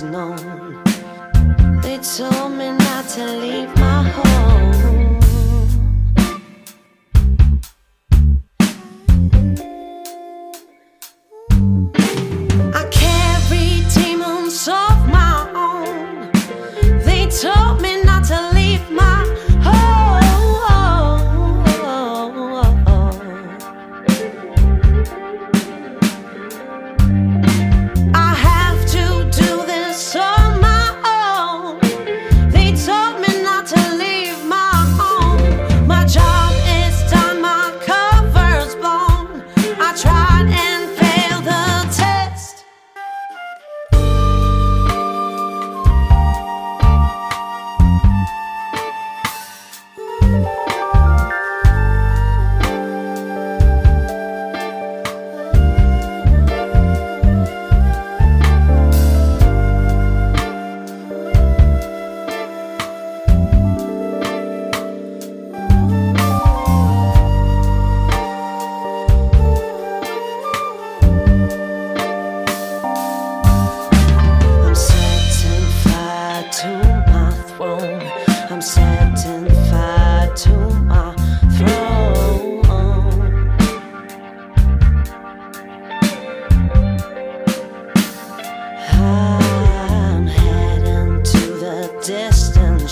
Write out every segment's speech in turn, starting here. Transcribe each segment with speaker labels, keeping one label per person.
Speaker 1: snow.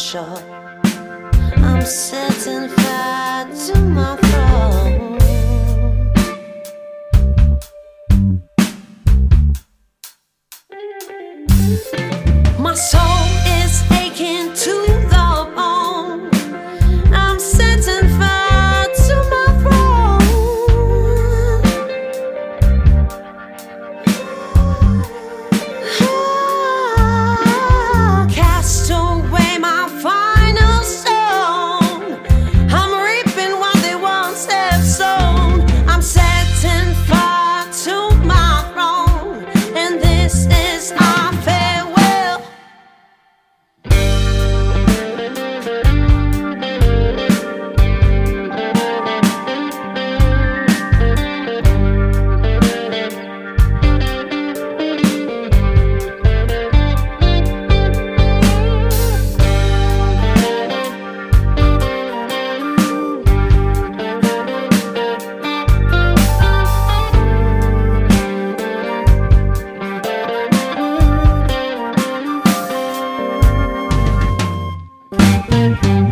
Speaker 1: shore. I'm setting fire to my throne. My soul. Bye.